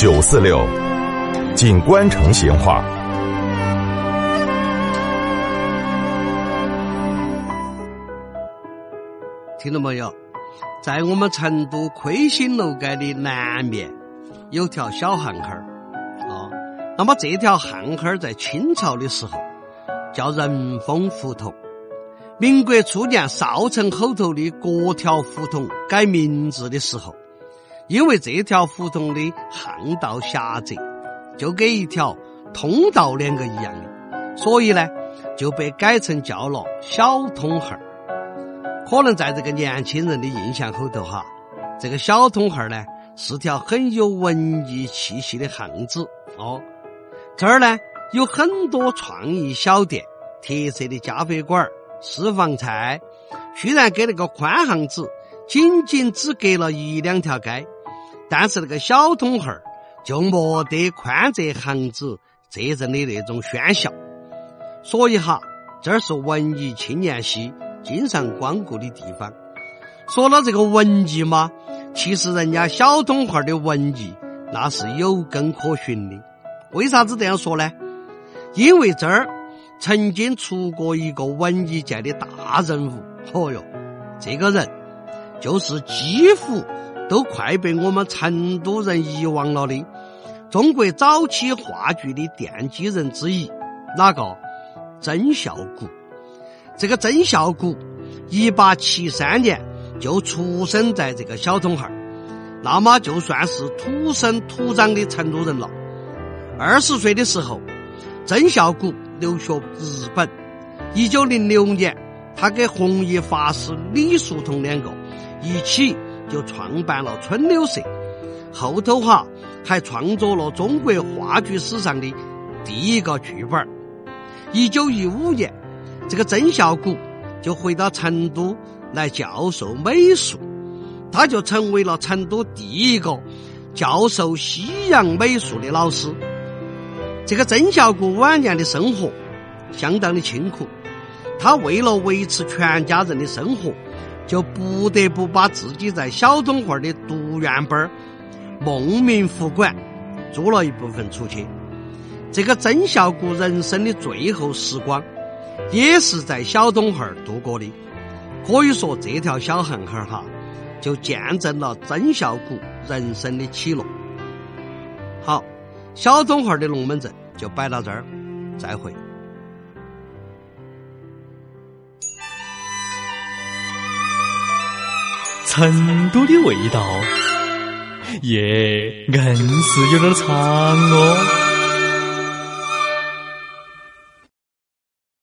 九四六，锦官城闲话。听到没有？在我们成都魁星楼街的南面有条小巷巷儿啊。那么这条巷巷儿在清朝的时候叫仁风胡同。民国初年，少城后头的各条胡同改名字的时候，因为这条胡同的巷道狭窄，就跟一条通道两个一样的，所以呢就被改成叫了小通巷。可能在这个年轻人的印象后头哈，这个小通巷呢是条很有文艺气息的巷子哦。这儿呢有很多创意小店、特色的咖啡馆、私房菜。虽然跟那个宽巷子仅仅只隔了一两条街，但是那个小通巷就没得宽窄巷子这阵的那种喧嚣。所以哈，这儿是文艺青年系。经常光顾的地方。说到这个文艺嘛，其实人家小通号的文艺那是有根可循的。为啥子这样说呢？因为这儿曾经出过一个文艺界的大人物。哦哟，这个人就是几乎都快被我们成都人遗忘了的中国早期话剧的奠基人之一，哪个？曾孝谷。这个曾孝谷，一八七三年就出生在这个小通巷那么就算是土生土长的成都人了。二十岁的时候，曾孝谷留学日本。一九零六年，他跟弘一法师、李叔同两个一起就创办了春柳社。后头哈还创作了中国话剧史上的第一个剧本。一九一五年。这个曾孝谷就回到成都来教授美术，他就成为了成都第一个教授西洋美术的老师。这个曾孝谷晚年的生活相当的清苦，他为了维持全家人的生活，就不得不把自己在小通会的独院班孟明湖馆租了一部分出去。这个曾孝谷人生的最后时光。也是在小东巷度过的，可以说这条小巷巷哈，就见证了曾孝谷人生的起落。好，小东巷的龙门阵就摆到这儿，再会。成都的味道，耶，硬是有点长哦。